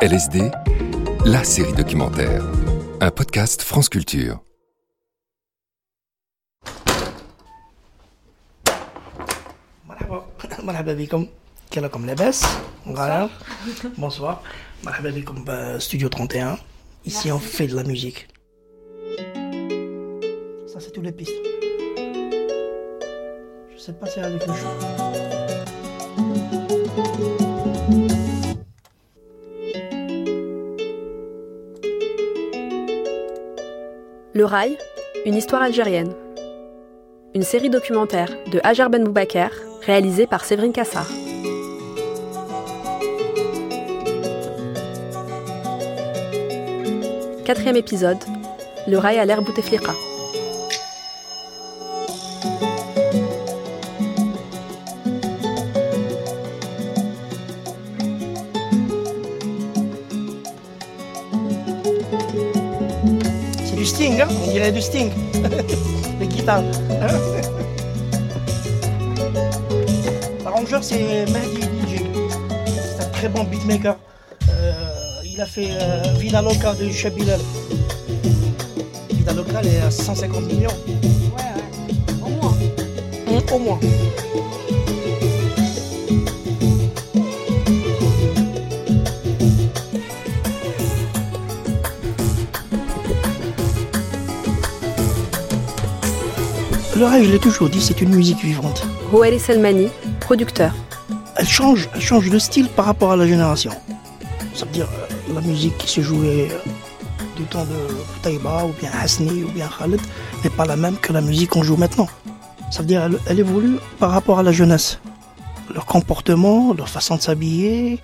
LSD, la série documentaire. Un podcast France Culture. مرحبا مرحبا بكم كيراكم لاباس Voilà. Bonsoir. مرحبا بكم ب Studio 31. Ici on fait de la musique. Ça c'est toutes les pistes. Je sais pas si avec le chant. Le Rail, une histoire algérienne. Une série documentaire de Hajar Ben Boubaker, réalisée par Séverine Kassar. Quatrième épisode, Le Rail à l'air Bouteflika. Dirait du Sting. Les guitares. L'arrangeur c'est Mehdi DJ. C'est un très bon beatmaker. Euh, il a fait euh, Vida Loca de Chabilal. Vida Loca elle est à 150 millions. Au moins. Au moins. Le rêve, je l'ai toujours dit, c'est une musique vivante. Selmani, producteur. Elle change, elle change de style par rapport à la génération. Ça veut dire euh, la musique qui se jouait euh, du temps de Taïba ou bien Hasni ou bien Khaled n'est pas la même que la musique qu'on joue maintenant. Ça veut dire elle, elle évolue par rapport à la jeunesse. Leur comportement, leur façon de s'habiller,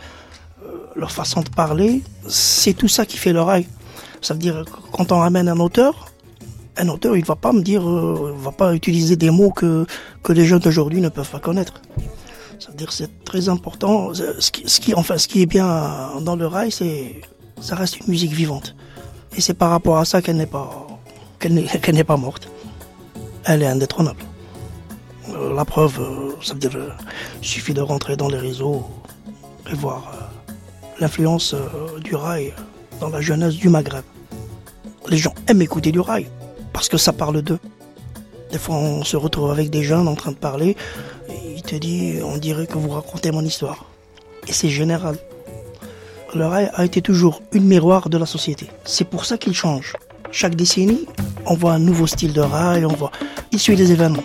euh, leur façon de parler, c'est tout ça qui fait le rail. Ça veut dire que quand on ramène un auteur, un auteur, il va pas me dire, euh, va pas utiliser des mots que, les jeunes d'aujourd'hui ne peuvent pas connaître. Ça veut dire que c'est très important. Ce qui, enfin, ce qui est bien dans le rail, c'est, ça reste une musique vivante. Et c'est par rapport à ça qu'elle n'est pas, qu'elle n'est, pas morte. Elle est indétrônable. Euh, La preuve, euh, ça veut dire, suffit de rentrer dans les réseaux et voir l'influence du rail dans la jeunesse du Maghreb. Les gens aiment écouter du rail parce que ça parle d'eux. Des fois, on se retrouve avec des jeunes en train de parler. Et il te dit, on dirait que vous racontez mon histoire. Et c'est général. Le rail a été toujours une miroir de la société. C'est pour ça qu'il change. Chaque décennie, on voit un nouveau style de rail, on voit, il suit les événements.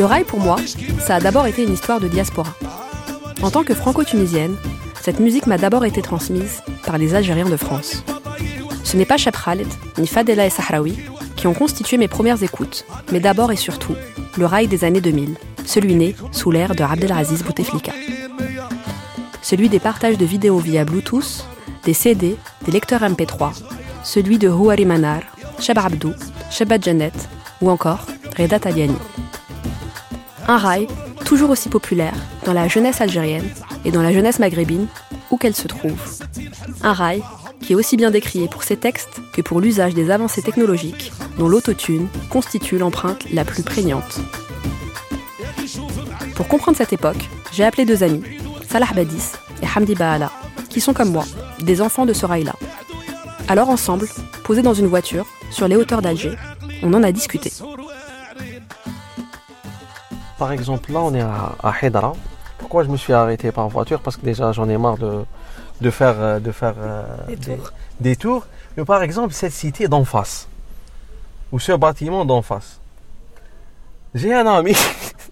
Le rail, pour moi, ça a d'abord été une histoire de diaspora. En tant que franco-tunisienne, cette musique m'a d'abord été transmise par les Algériens de France. Ce n'est pas Cheb Khaled, ni Fadela et Sahraoui qui ont constitué mes premières écoutes, mais d'abord et surtout le rail des années 2000, celui né sous l'ère de Abdelaziz Bouteflika. Celui des partages de vidéos via Bluetooth, des CD, des lecteurs MP3, celui de Houari Manar, Cheb Abdou, Shebat Janet ou encore Reda Taliani. Un rail toujours aussi populaire dans la jeunesse algérienne et dans la jeunesse maghrébine, où qu'elle se trouve. Un rail qui est aussi bien décrié pour ses textes que pour l'usage des avancées technologiques dont l'autotune constitue l'empreinte la plus prégnante. Pour comprendre cette époque, j'ai appelé deux amis, Salah Badis et Hamdi Baala, qui sont comme moi, des enfants de ce rail-là. Alors ensemble, posés dans une voiture, sur les hauteurs d'Alger, on en a discuté. Par exemple, là, on est à, à. Pourquoi je me suis arrêté par voiture? Parce que déjà, j'en ai marre de, de faire, euh, de faire euh, Des des, tours. des tours. Mais par exemple, cette cité d'en face, ou ce bâtiment d'en face, j'ai un ami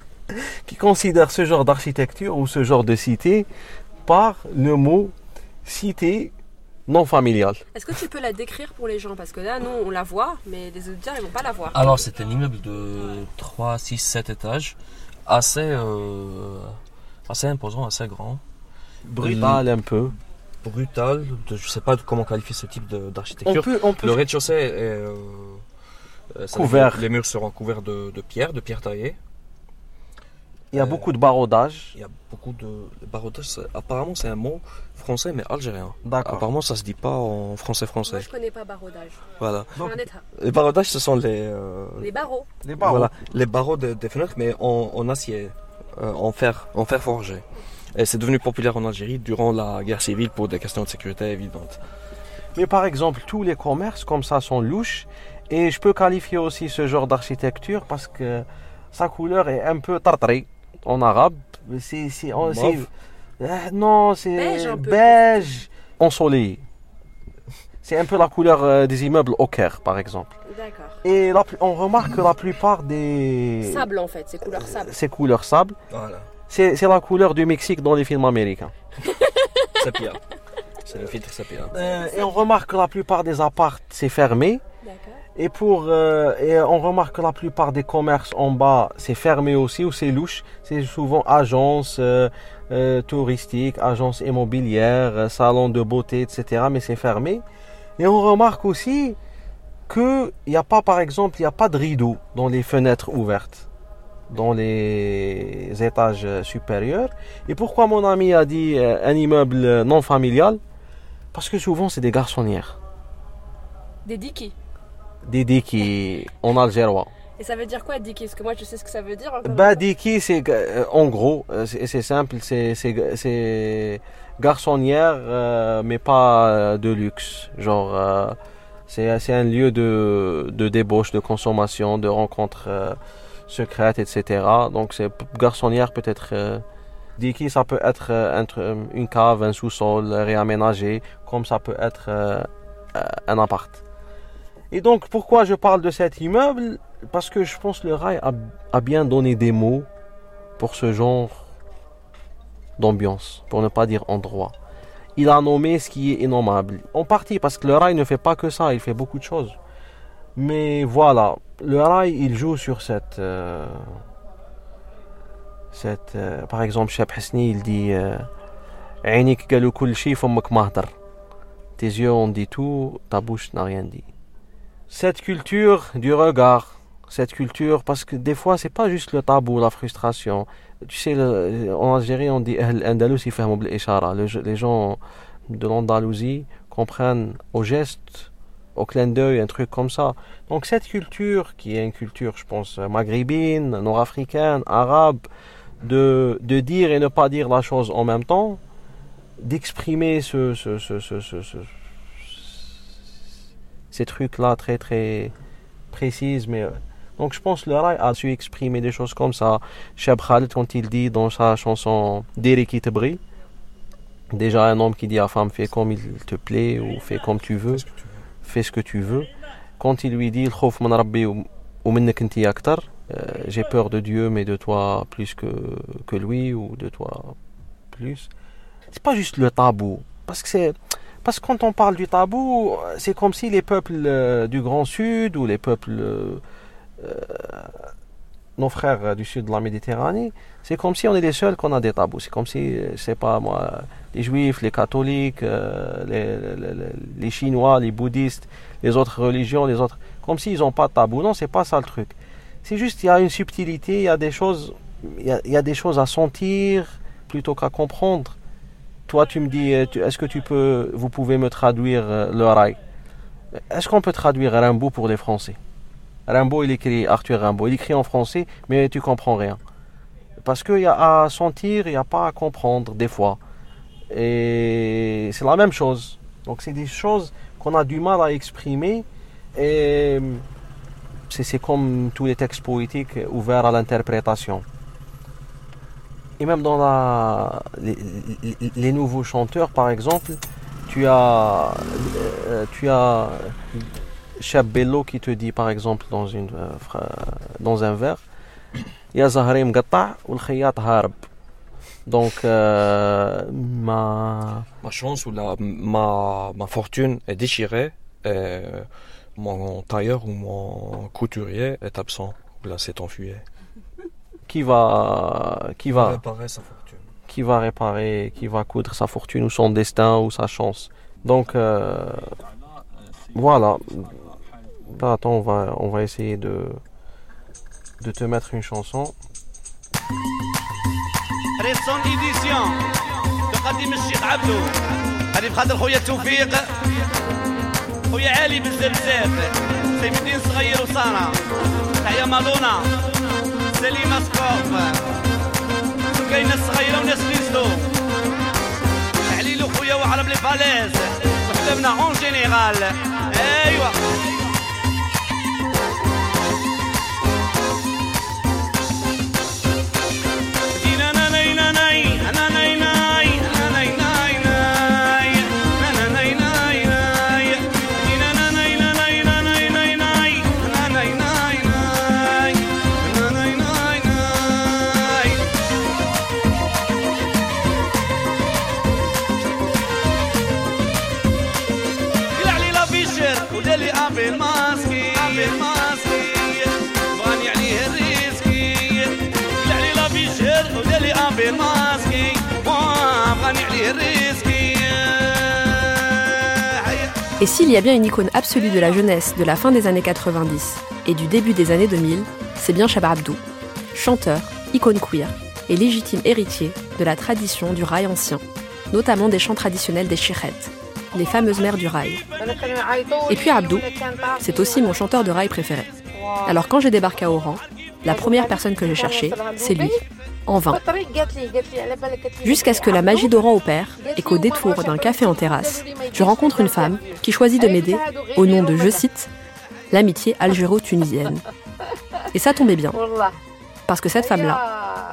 qui considère ce genre d'architecture ou ce genre de cité par le mot cité non familiale. Est-ce que tu peux la décrire pour les gens? Parce que là, nous, on la voit, mais les auditeurs, ils vont pas la voir. Alors, c'est un immeuble de 3, 6, 7 étages, assez, euh, assez imposant, assez grand, Brutal un peu. brutal. de- Je sais pas comment qualifier ce type On d'architecture. peut, on peut Le rez-de-chaussée est. euh, euh, Couvert. dire- Les murs seront couverts de, de pierre, de pierre taillée. Il y a beaucoup de barodages. Il y a beaucoup de c'est- Apparemment, c'est un mot français mais algérien. D'accord. Apparemment, ça se dit pas en français Moi, français. je connais pas barodage. Voilà. Les barodages, ce sont les, euh, Les barreaux. Les barreaux. voilà, les barreaux de- des fenêtres, mais en, en acier, euh, en fer, en fer forgé. Et c'est devenu populaire en Algérie durant la guerre civile pour des questions de sécurité évidentes. Mais par exemple, tous les commerces comme ça sont louches. Et je peux qualifier aussi ce genre d'architecture parce que sa couleur est un peu tartari en arabe? C'est, c'est, c'est-. Ah, non, c'est Beige beige ensoleillé. C'est un peu la couleur euh, des immeubles au Caire, par exemple. D'accord. Et la on remarque que la plupart des Sable, en fait, c'est couleur sable. ces couleurs sable, Voilà. c'est, c'est la couleur du Mexique dans les films américains. Sapia. C'est le filtre Sapia. Euh, et on remarque que la plupart des apparts c'est fermé. D'accord. Et pour euh, et on remarque que la plupart des commerces en bas c'est fermé aussi ou c'est louche. C'est souvent agences euh, euh, touristiques, agences immobilières, euh, salons de beauté, etc. Mais c'est fermé. Et on remarque aussi que il n'y a pas, par exemple, il n'y a pas de rideau dans les fenêtres ouvertes dans les étages euh, supérieurs. Et pourquoi mon ami a dit un immeuble non familial? Parce que souvent c'est des garçonnières, Des. Des diki en algérois. Et ça veut dire quoi, diki Parce que moi, je sais ce que ça veut dire. Bah, diki, c'est euh, en gros, euh, c'est simple, c'est garçonnière, euh, mais pas de luxe. Genre, euh, c'est c'est un lieu de, de débauche, de consommation, de rencontres secrètes, etc. Donc, c'est garçonnière peut-être. Diki, ça peut être entre, une cave, un sous-sol réaménagé, comme ça peut être un appart. Et donc, pourquoi je parle de cet immeuble Parce que je pense que le rail a, a bien donné des mots pour ce genre d'ambiance, pour ne pas dire endroit. Il a nommé ce qui est innommable. En partie parce que le rail ne fait pas que ça, il fait beaucoup de choses. Mais voilà, le rail, il joue sur cette... euh, cette euh, par exemple, Cheb Hasni, il dit... euh, عينيك قالوا كل شيء فمك ما هدر. Tes yeux ont dit tout, ta bouche n'a rien dit. cette culture du regard, cette culture, parce que des fois, c'est pas juste le tabou, la frustration. Tu sais, en Algérie, on dit l'Andalous, il fait Les gens de l'Andalousie comprennent au geste, au clin d'œil, un truc comme ça. Donc, cette culture, qui est une culture, je pense, maghrébine, nord-africaine, arabe, de, de dire et ne pas dire la chose en même temps, d'exprimer ce ces trucs-là très très précises. Mais, euh, donc je pense que le rail a su exprimer des choses comme ça. Cheb Khaled, quand il dit dans sa chanson Derek te brille, déjà un homme qui dit à femme fais comme il te plaît ou fais comme tu veux, fais ce que tu veux. Quand il lui dit euh, j'ai peur de Dieu mais de toi plus que, que lui ou de toi plus. C'est pas juste le tabou parce que c'est parce que quand on parle du tabou, c'est comme si les peuples euh, du Grand Sud ou les peuples. euh, euh, nos frères du sud de la Méditerranée, c'est comme si on est les seuls qu'on a des tabous. C'est comme si, je sais pas moi, les juifs, les catholiques, les, chinois, les bouddhistes, les autres religions, les autres. Comme s'ils n'ont pas de tabou. Non, c'est pas ça le truc. C'est juste, il y a une subtilité, il y a des choses, il y a des choses à sentir plutôt qu'à comprendre. Toi, tu me dis, euh, est-ce que tu peux, vous pouvez me traduire euh, le rail? Est-ce qu'on peut traduire Rimbaud pour les Français? Rimbaud, il écrit Arthur Rimbaud, il écrit en français, mais tu comprends rien. Parce qu'il y a à sentir, il n'y a pas à comprendre des fois. Et c'est la même chose. Donc c'est des choses qu'on a du mal à exprimer. Et c'est comme tous les textes poétiques ouverts à l'interprétation et même dans la, les, nouveaux chanteurs, par exemple, tu as, euh, tu as Chabello qui te dit, par exemple, dans, une, euh, dans un verre, Ya Zaharim Mgatta ou Khayat Harb. Donc, euh, ma... ma chance ou la, ma, ma fortune est déchirée. Et mon tailleur ou mon couturier est absent. Là, c'est enfuyé qui va, qui va, réparer sa fortune. qui va réparer, qui va coudre sa fortune ou son destin ou sa chance. Donc, euh, voilà. Bah, attends, on va, on va essayer de, de te mettre une chanson. ريسون ايديسيون تقدم الشيخ عبدو هذه بخاطر خويا توفيق خويا علي بالزرزات سيف الدين صغير وسارة تحيا مالونا سليمة سقوف كاينة صغيرة وناس ليزدو عليلو خويا وعرب لي فاليز. وحبابنا اون جينيرال ايوا s'il y a bien une icône absolue de la jeunesse de la fin des années 90 et du début des années 2000, c'est bien Chaba Abdou, chanteur, icône queer et légitime héritier de la tradition du rail ancien, notamment des chants traditionnels des chichettes, les fameuses mères du rail. Et puis Abdou, c'est aussi mon chanteur de rail préféré. Alors quand j'ai débarqué à Oran, la première personne que j'ai cherchée, c'est lui. En vain. Jusqu'à ce que la magie d'Oran opère et qu'au détour d'un café en terrasse, je rencontre une femme qui choisit de m'aider au nom de, je cite, l'amitié algéro-tunisienne. Et ça tombait bien. Parce que cette femme-là,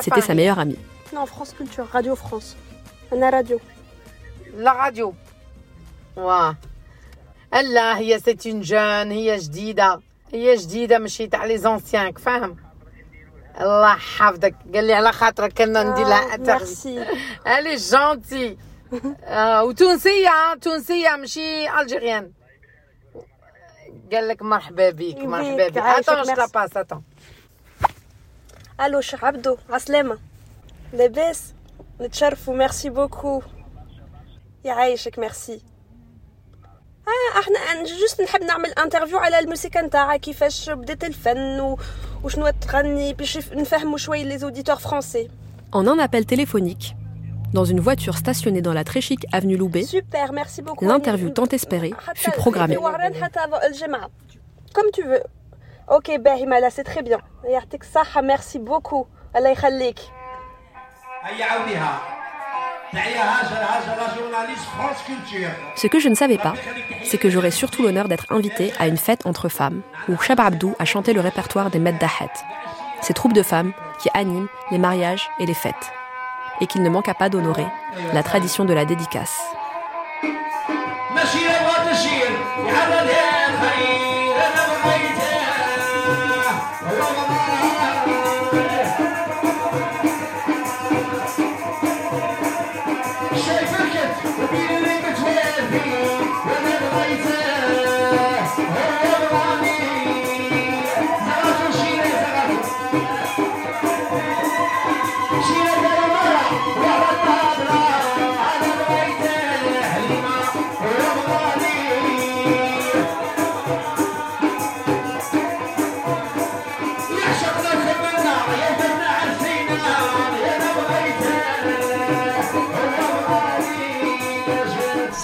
c'était sa meilleure amie. Non, France Culture, Radio France. On a radio. La radio. Allah, c'est une jeune, هي جديدة ماشي تاع لي زونسيان فاهم الله يحفظك. قال لي على خاطرك كنا ندير لها ميرسي. الي جونتي آه وتونسيه تونسية ماشي الجيريان قال لك مرحبا بك مرحبا بك اتون لا ميرسي. باس اتون ألو شيخ عبدو عسلامة. لاباس نتشرفوا ميرسي بوكو يعيشك ميرسي اه احنا جوست نحب نعمل انترفيو على الموسيقى نتاعها كيفاش بدات الفن و... وشنو تغني باش يف- نفهموا شوي لي اوديتور فرونسي En un appel téléphonique, dans une voiture stationnée dans la très chic avenue Loubet, سوبر ميرسي بوكو l'interview tant espérée حتى fut programmée. وهران حتى الجمعة كوم تو فو اوكي باهي مالا سي تري Ce que je ne savais pas, c'est que j'aurais surtout l'honneur d'être invitée à une fête entre femmes, où Chab Abdou a chanté le répertoire des Meddahet, ces troupes de femmes qui animent les mariages et les fêtes, et qu'il ne manqua pas d'honorer la tradition de la dédicace.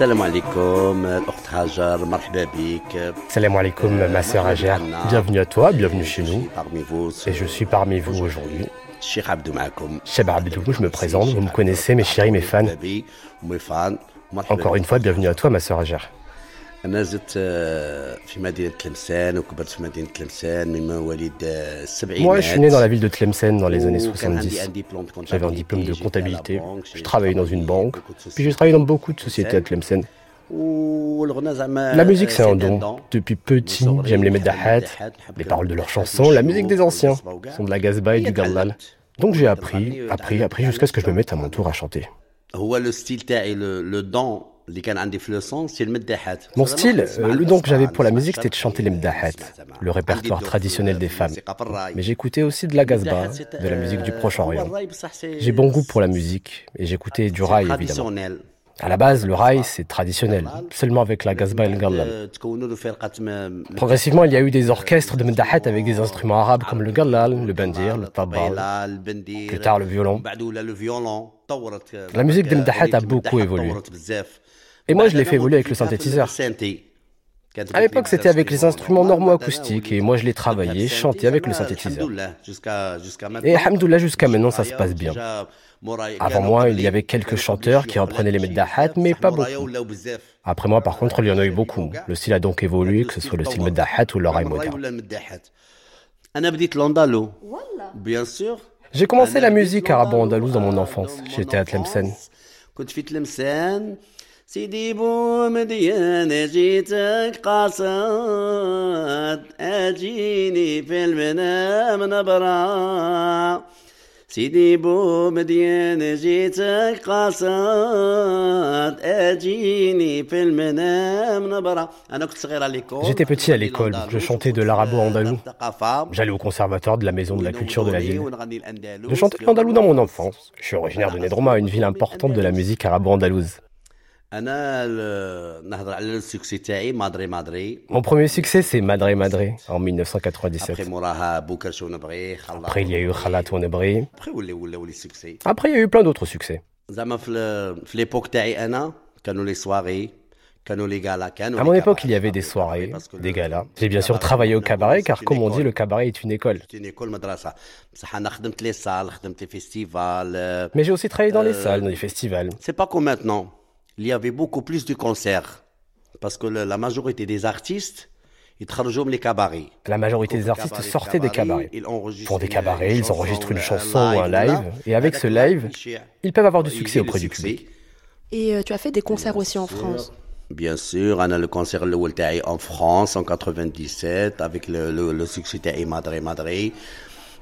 Salam alaikum, Salam alaikum, ma sœur Hajar. Bienvenue à toi, bienvenue chez nous. Et je suis parmi vous aujourd'hui. Cheikh Abdou, je me présente, vous me connaissez, mes chéris, mes fans. Encore une fois, bienvenue à toi, ma sœur Hajar. أنا زدت آه، في مدينة تلمسان وكبرت في مدينة تلمسان من مواليد آه، السبعينات Moi, je suis né dans la ville de Tlemcen dans les années وكان عندي 70. un diplôme de J'avais un diplôme de comptabilité, comptabilité. j'étais à la banque, Je j'ai travaillais dans une travaillé banque. beaucoup de sociétés. Puis j'ai travaillé dans beaucoup de sociétés à Tlemcen. والغنى زعما La musique, c'est un آه، don. dedans. Depuis petit, j'aime les meddahat, les paroles de leurs chansons, la musique des anciens. Ce sont de la gazba et du gallal. Donc j'ai appris, appris, appris jusqu'à ce que je me mette à mon tour à chanter. هو لو ستيل تاعي لو mon style, euh, le don que j'avais pour la musique, c'était de chanter les mdahat, le répertoire traditionnel des femmes. Mais j'écoutais aussi de la gazba, de la musique du Proche-Orient. J'ai bon goût pour la musique et j'écoutais du rail, évidemment. À la base, le rail, c'est traditionnel, seulement avec la gazba et le gallal. Progressivement, il y a eu des orchestres de mdahat avec des instruments arabes comme le gallal, le bandir, le tabal, plus tard le violon. La musique des mdahat a beaucoup évolué. Et moi, je l'ai fait évoluer avec le synthétiseur. À l'époque, c'était avec les instruments normo-acoustiques et moi, je l'ai travaillé, chanté avec le synthétiseur. Et Alhamdoulilah, jusqu'à maintenant, ça se passe bien. Avant moi, il y avait quelques chanteurs qui reprenaient les meddahat, mais pas beaucoup. Après moi, par contre, il y en a eu beaucoup. Le style a donc évolué, que ce soit le style meddahat ou l'oreille moderne. J'ai commencé la musique arabo-andalouse dans mon enfance. J'étais à Tlemcen. كنت في تلمسان سيدي بو مديان جيتك قاصد اجيني في المنام نبرا سيدي بو مديان جيتك قاصد اجيني في المنام نبرا انا كنت صغير على ليكول J'étais petit à l'école, je chantais de l'arabo-andalou. J'allais au conservatoire de la maison de la culture de la ville. Je chantais l'andalou dans mon enfance. Je suis originaire de Nedroma, une ville importante de la musique arabo-andalouse. Mon premier succès, c'est Madré Madré en 1997. Après, il y a eu Khalat Wanabri. Après, il y a eu plein d'autres succès. À mon époque, il y avait des soirées, des galas. J'ai bien sûr travaillé au cabaret, car comme on dit, le cabaret est une école. Mais j'ai aussi travaillé dans les salles, dans les festivals. C'est pas comme maintenant il y avait beaucoup plus de concerts. Parce que la majorité des artistes, ils travaillent les cabarets. La majorité des artistes sortaient des cabarets. Pour des cabarets, ils enregistrent une euh, chanson ou un live. Et avec ce live, ils peuvent avoir du succès auprès du public. Et euh, tu as fait des concerts aussi en France? Bien sûr, on a le concert Le en France en 97 avec le, le succès de Madre Madre.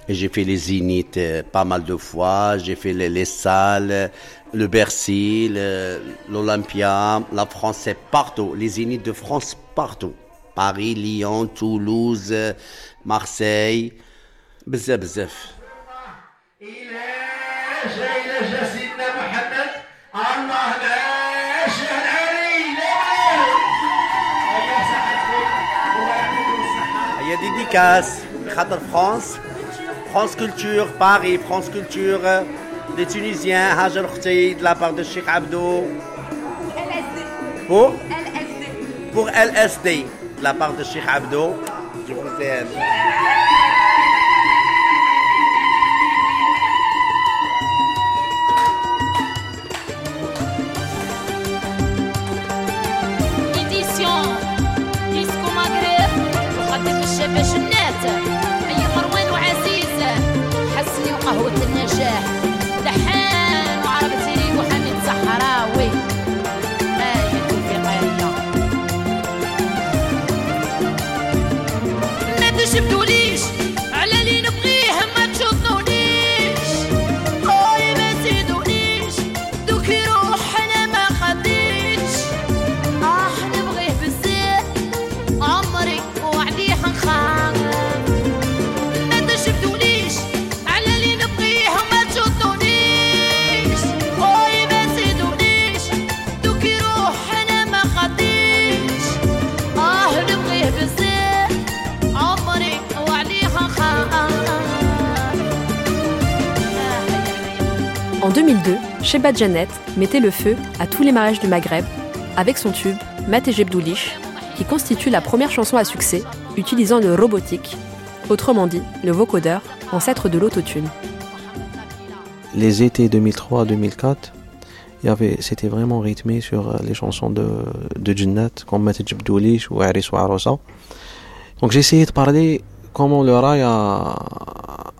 J'ai fait les zéniths euh, pas mal de fois, j'ai fait les, les, salles, le Bercy, l'Olympia, la France partout, les zéniths de France partout. Paris, Lyon, Toulouse, Marseille, bzef, bzef. Il y a des dédicaces, France. France Culture, Paris, France Culture, des Tunisiens, Hajar Khti, de la part de Sheikh Abdou. Pour? Pour LSD, de la part de Sheikh Abdou. Je vous aime. 2002, Sheba Janet mettait le feu à tous les mariages du Maghreb avec son tube Mat Jebdoulish, qui constitue la première chanson à succès utilisant le robotique, autrement dit le vocodeur, ancêtre de l'autotune. les étés 2003-2004, il y avait, c'était vraiment rythmé sur euh, les chansons de, de comme Maté Jibdoulish ou Aris Arosa. Donc j'ai essayé de parler comment le rail a,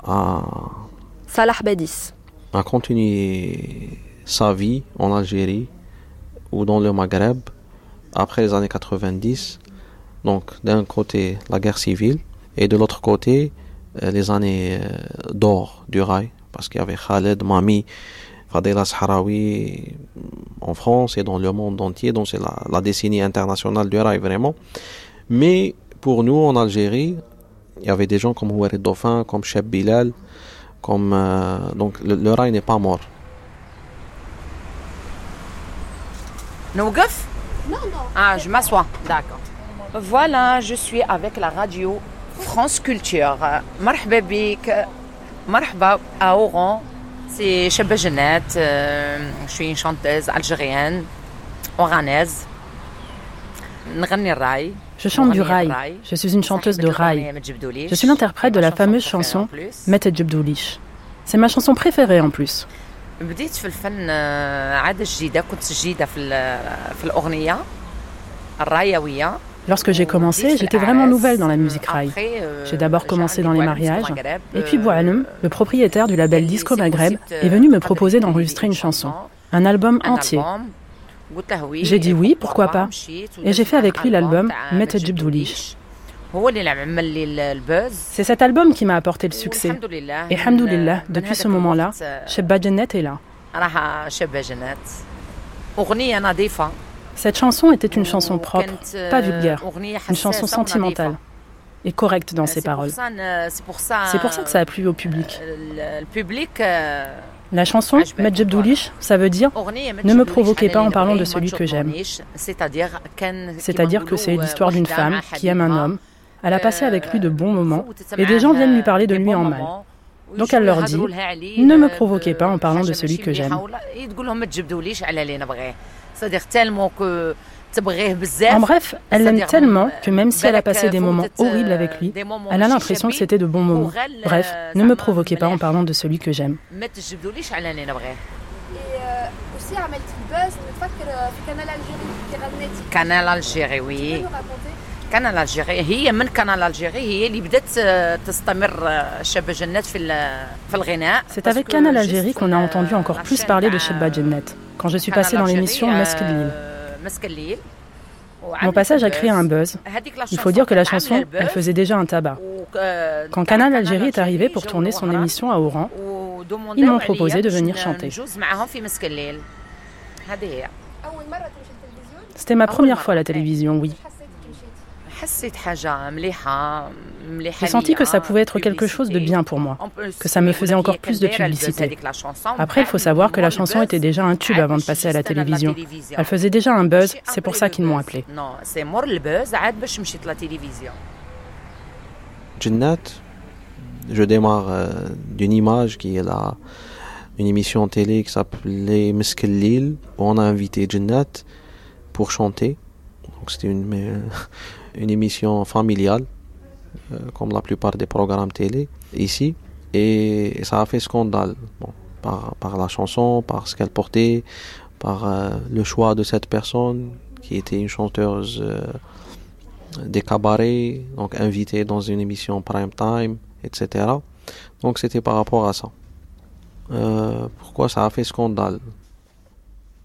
a, Salah Badis. A continué sa vie en Algérie ou dans le Maghreb après les années 90. Donc d'un côté la guerre civile et de l'autre côté euh, les années euh, d'or du rail parce qu'il y avait Khaled, Mami, Fadela Sahraoui en France et dans le monde entier, donc c'est la, la décennie internationale du rail vraiment. Mais pour nous en Algérie, il y avait des gens comme Houarid Dauphin, comme Cheb Bilal, comme euh, donc le, le rail n'est pas mort. نوقف Non, non. Ah, je m'assois. D'accord. Voilà, je suis avec la radio France Culture. مرحبا بك. مرحبا à Oran. C'est Cheba Jeannette. euh, Je suis une chanteuse algérienne, oranaise. نغني الراي. Je chante du rail. Je suis une chanteuse de rail. Je suis l'interprète de la fameuse chanson Met Djebdoulish. C'est ma chanson préférée en plus. بديت في الفن آه، عادة جديدة كنت جديدة في ال- في الأغنية الرايوية Lorsque j'ai commencé, j'étais vraiment nouvelle dans la musique rail. euh, J'ai d'abord commencé dans les mariages, et puis Boualem, le propriétaire du label Disco Maghreb, est venu me proposer d'enregistrer une chanson, un album entier. j'ai dit oui, pourquoi pas. Et j'ai fait avec lui l'album Met Jibdoulish. C'est cet album qui m'a apporté le succès. Et hamdoulillah, depuis ce moment-là, Shebba Janet est là. Cette chanson était une chanson propre, pas vulgaire, une chanson sentimentale et correcte dans ses paroles. C'est pour ça que ça a plu au public. Euh, euh, la chanson Majibdulish, ça veut dire Ne me provoquez pas en parlant de celui que j'aime. C'est-à-dire que c'est l'histoire d'une femme qui aime un homme. Elle a passé avec lui de bons moments et des gens viennent lui parler de lui en mal. Donc elle leur dit Ne me provoquez pas en parlant de celui que j'aime. En bref, elle l'aime c'est-à-dire tellement que même si elle a بالك passé des moments فوتت، horribles avec lui, des moments elle a ماشي l'impression que شابين c'était de bons moments. وغال- Bref, ne me provoquez pas en parlant de celui que j'aime. ما تجبدوليش على اللي نبغيه aussi عملتي بوز نتفكر في قناه الجيري كي غنيتي كانال الجيري وي شنو راكونتي كانال الجيري هي من كانال الجيري هي اللي بدات آه، تستمر آه، شابه جنات في ال- في الغناء C'est avec Canal Algérie qu'on a entendu encore plus parler de Shebba Jennet, quand je suis passée dans l'émission Masque de Lille. Mon passage a créé un buzz. Il faut dire que la chanson, elle faisait déjà un tabac. Quand Canal Algérie est arrivé pour tourner son émission à Oran, ils m'ont proposé de venir chanter. C'était ma première fois à la télévision, oui. J'ai senti que ça pouvait être quelque chose de bien pour moi, que ça me faisait encore plus de publicité. Après, il faut savoir que la chanson était déjà un tube avant de passer à la télévision. Elle faisait déjà un buzz, c'est pour ça qu'ils m'ont appelé. Je démarre euh, d'une image qui est là, une émission télé qui s'appelait Meskelil, où on a invité Jinnat pour chanter. Donc c'était une, euh, une émission familiale, euh, comme la plupart des programmes télé ici. Et ça a fait scandale par, par la chanson, par ce qu'elle portait, par euh, le choix de cette personne qui était une chanteuse euh, des cabarets, donc invitée dans une émission prime time, etc. Donc c'était par rapport à ça. Pourquoi ça a fait scandale?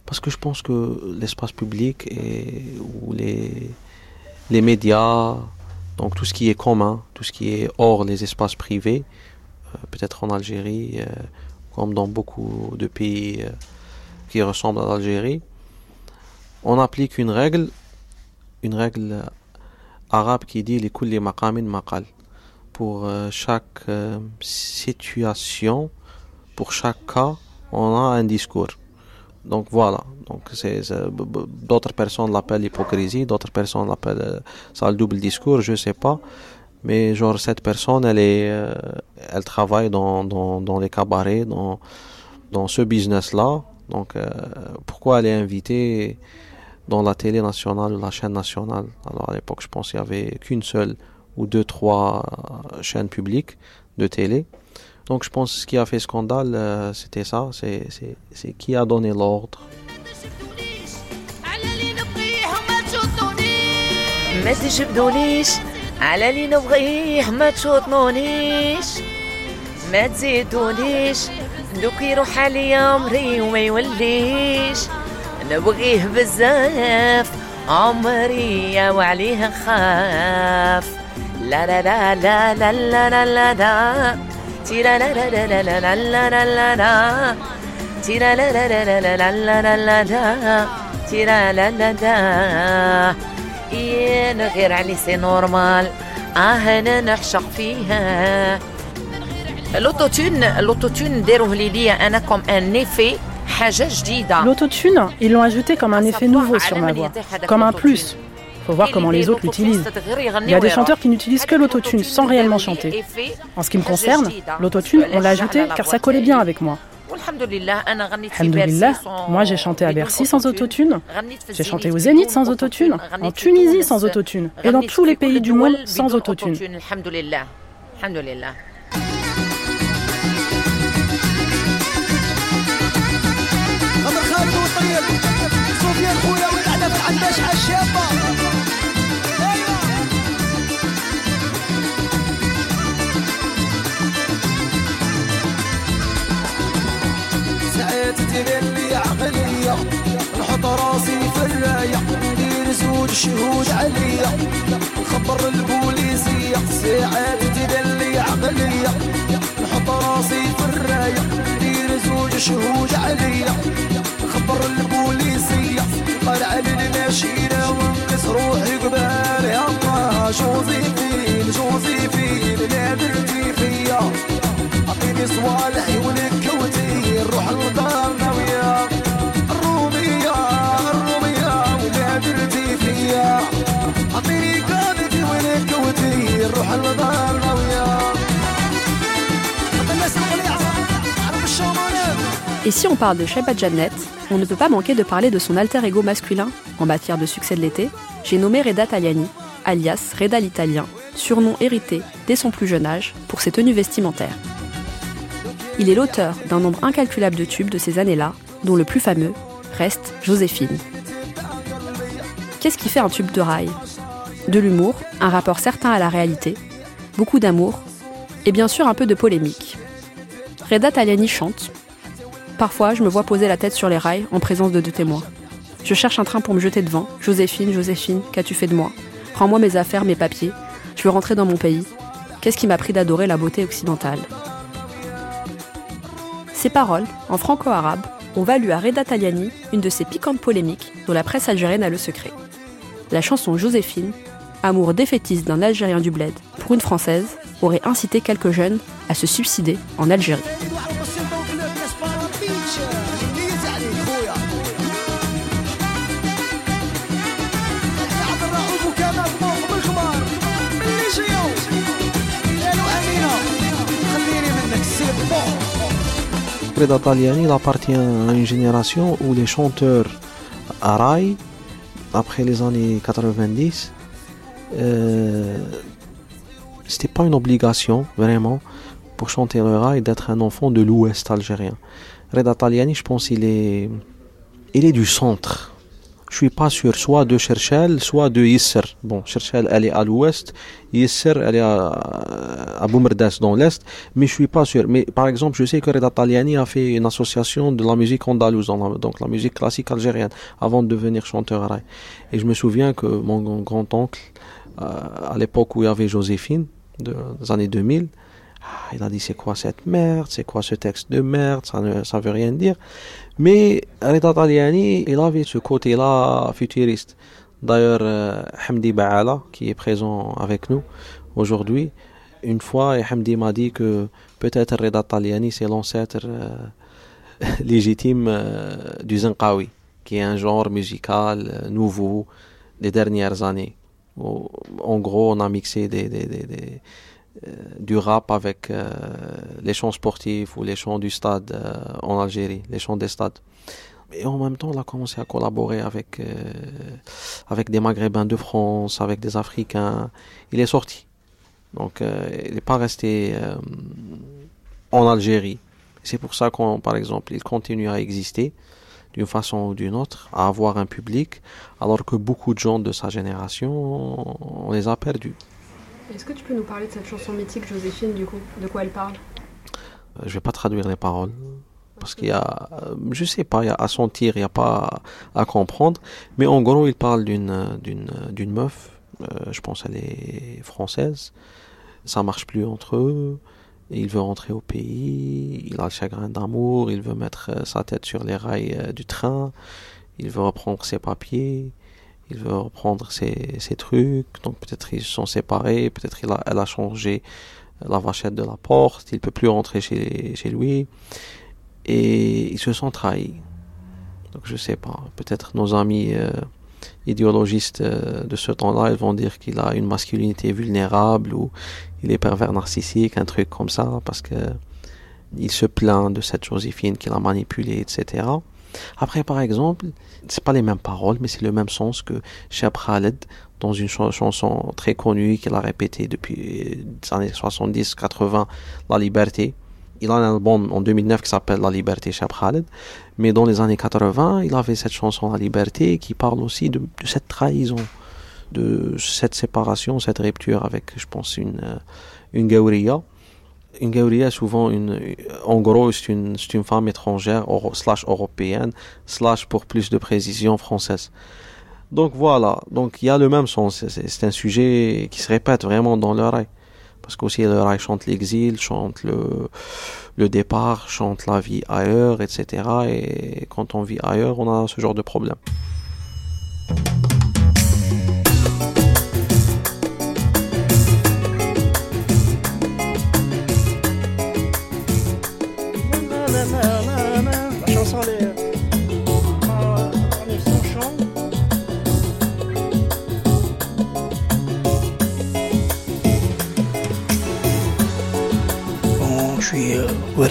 Parce que je pense que l'espace public et, ou les, les médias, donc tout ce qui est commun, tout ce qui est hors les espaces privés, euh, peut-être en Algérie, euh, comme dans beaucoup de pays euh, qui ressemblent à l'Algérie, on applique une règle, une règle arabe qui dit les kulli maqamin maqal. Pour chaque situation, pour chaque cas, on a un discours. Donc voilà. Donc c'est d'autres personnes l'appellent hypocrisie, d'autres personnes l'appellent euh, ça le double discours, je sais pas. Mais genre cette personne, elle est, euh, elle travaille dans, dans, les cabarets, dans dans ce business-là. Donc euh, pourquoi elle est invitée dans la télé nationale la chaîne nationale? Alors à l'époque, je pense qu'il y avait qu'une seule ou deux, trois chaînes publiques de télé. Donc je pense que ce qui a fait scandale, euh, c'était ça, c'est qui a donné l'ordre. ما تجبدوليش على اللي نبغيه ما تشوطنونيش ما تزيدونيش دوك يروح عليا عمري وما يوليش نبغيه بزاف عمري يا وعليه خاف لا لا لا لا لا لا لا, لا, لا غير علي سي L'autotune, ils l'ont ajouté comme un effet nouveau sur ma voix, comme un plus faut voir comment les autres l'utilisent. Il y a des chanteurs qui n'utilisent que l'autotune sans réellement chanter. En ce qui me concerne, l'autotune, on l'a ajouté car ça collait bien avec moi. Alhamdulillah, moi j'ai chanté à Bercy sans autotune, j'ai chanté au Zénith sans autotune, en Tunisie sans autotune, et dans tous les pays du monde sans autotune. شهود عليا. خبر البوليسية. ساعات تدلي عقلية. نحط راسي في الراية. دير زوج شهود عليا. خبر البوليسية. طلع لنا شينا وانقص روحي قبال يا الله شوزي فين؟ جوزي فين؟ نادرتي فيا. أعطيني صوالحي ونكوتي. نروح لدارنا وياك Et si on parle de Sheba Janet, on ne peut pas manquer de parler de son alter ego masculin en matière de succès de l'été. J'ai nommé Reda Taliani, alias Reda l'Italien, surnom hérité dès son plus jeune âge pour ses tenues vestimentaires. Il est l'auteur d'un nombre incalculable de tubes de ces années-là, dont le plus fameux reste Joséphine. Qu'est-ce qui fait un tube de rail? De l'humour, un rapport certain à la réalité, beaucoup d'amour et bien sûr un peu de polémique. Reda Taliani chante, Parfois, je me vois poser la tête sur les rails en présence de deux témoins. Je cherche un train pour me jeter devant. Joséphine, Joséphine, qu'as-tu fait de moi? Rends-moi mes affaires, mes papiers. Je veux rentrer dans mon pays. Qu'est-ce qui m'a pris d'adorer la beauté occidentale? Ces paroles, en franco-arabe, ont valu à Reda Taliani une de ces piquantes polémiques dont la presse algérienne a le secret. La chanson Joséphine, amour défaitiste d'un Algérien du bled pour une Française, aurait incité quelques jeunes à se suicider en Algérie. Reda Taliani appartient à une génération où les chanteurs à après les années 90, euh, c'était pas une obligation vraiment pour chanter le rail d'être un enfant de l'ouest algérien. Reda Taliani, je pense, il est, il est du centre. Je suis pas sûr, soit de Cherchel, soit de Yisser. Bon, Cherchel, elle est à l'ouest, Yisser, elle est à, à Boumerdès dans l'est, mais je suis pas sûr. Mais par exemple, je sais que Reda Taliani a fait une association de la musique andalouse, donc la musique classique algérienne, avant de devenir chanteur rail. Et je me souviens que mon grand-oncle, à l'époque où il y avait Joséphine, de- des années 2000, ah, il a dit c'est quoi cette merde, c'est quoi ce texte de merde, ça ne ça veut rien dire. Mais Reda Taliani, il avait ce côté-là futuriste. D'ailleurs, euh, Hamdi Baala, qui est présent avec nous aujourd'hui, une fois, Hamdi m'a dit que peut-être Reda Taliani, c'est l'ancêtre euh, légitime euh, du Zinqawi, qui est un genre musical euh, nouveau des dernières années. En gros, on a mixé euh, du rap avec euh, les chants sportifs ou les chants du stade euh, en Algérie, les chants des stades. Et en même temps, on a commencé à collaborer avec, avec des Maghrébins de France, avec des Africains. Il est sorti. Donc, il n'est pas resté en Algérie. C'est pour ça qu'on, par exemple, il continue à exister d'une façon ou d'une autre, à avoir un public, alors que beaucoup de gens de sa génération, on les a perdus. Est-ce que tu peux nous parler de cette chanson mythique Joséphine du coup? De quoi elle parle? Euh, Je vais pas traduire les paroles parce qu'il y a, euh, je sais pas, il y a à sentir, il y a pas à, à comprendre. Mais en gros, il parle d'une d'une d'une meuf. euh, je pense elle est française. Ça marche plus entre eux. Il veut rentrer au pays, il a le chagrin d'amour, il veut mettre euh, sa tête sur les rails euh, du train, il veut reprendre ses papiers, il veut reprendre ses, trucs. Donc peut-être ils se sont séparés, peut-être a, elle a changé la vachette de la porte, il peut plus rentrer chez, lui. Et ils se sont trahis. Donc je sais pas, peut-être nos amis euh, idéologistes de ce temps-là, ils vont dire qu'il a une masculinité vulnérable ou il est pervers narcissique, un truc comme ça, parce que il se plaint de cette Joséphine qu'il a manipulée, etc. Après, par exemple, c'est pas les mêmes paroles, mais c'est le même sens que Cheb Khaled dans une ch chanson très connue qu'il a répétée depuis les années 70-80, La Liberté. Il a un album en 2009 qui s'appelle La Liberté Cheb Khaled. Mais dans les années 80, il avait cette chanson La Liberté qui parle aussi de cette trahison, de cette séparation, cette rupture avec, je pense, une, une Gauriya une Gauriya, souvent, une, en gros, c'est une, une, femme étrangère, slash européenne, slash pour plus de précision française. Donc voilà, donc il y a le même sens. C'est un sujet qui se répète vraiment dans le rail. Parce qu'aussi le rail chante l'exil, chante le, le départ, chante la vie ailleurs, etc. Et quand on vit ailleurs, on a ce genre de problème.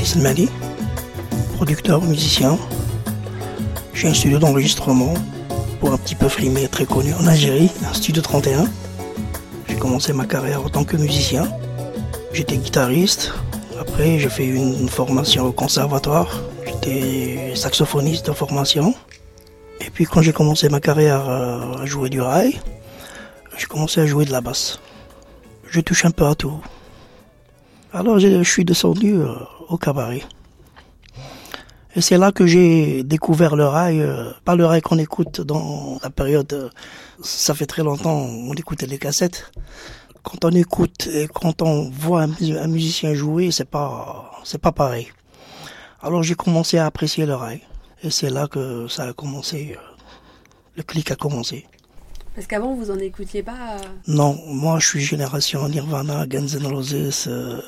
Waris Mali, producteur, musicien. J'ai un studio d'enregistrement pour un petit peu frimé très connu en Algérie, un studio 31. J'ai commencé ma carrière en tant que musicien. J'étais guitariste. Après, j'ai fait une formation au conservatoire. J'étais saxophoniste de formation. Et puis, quand j'ai commencé ma carrière euh, à jouer du rail, j'ai commencé à jouer de la basse. Je touche un peu à tout. Alors, je suis descendu euh, au cabaret. Et c'est là que j'ai découvert le rail, euh, pas le rail qu'on écoute dans la période, euh, ça fait très longtemps, on écoutait les cassettes. Quand on écoute et quand on voit un, musicien jouer, c'est pas, c'est pas pareil. Alors j'ai commencé à apprécier le rail. Et c'est là que ça a commencé, le clic a commencé. Parce qu'avant, vous en écoutiez pas Non, moi je suis génération Nirvana, Guns N' Roses, euh,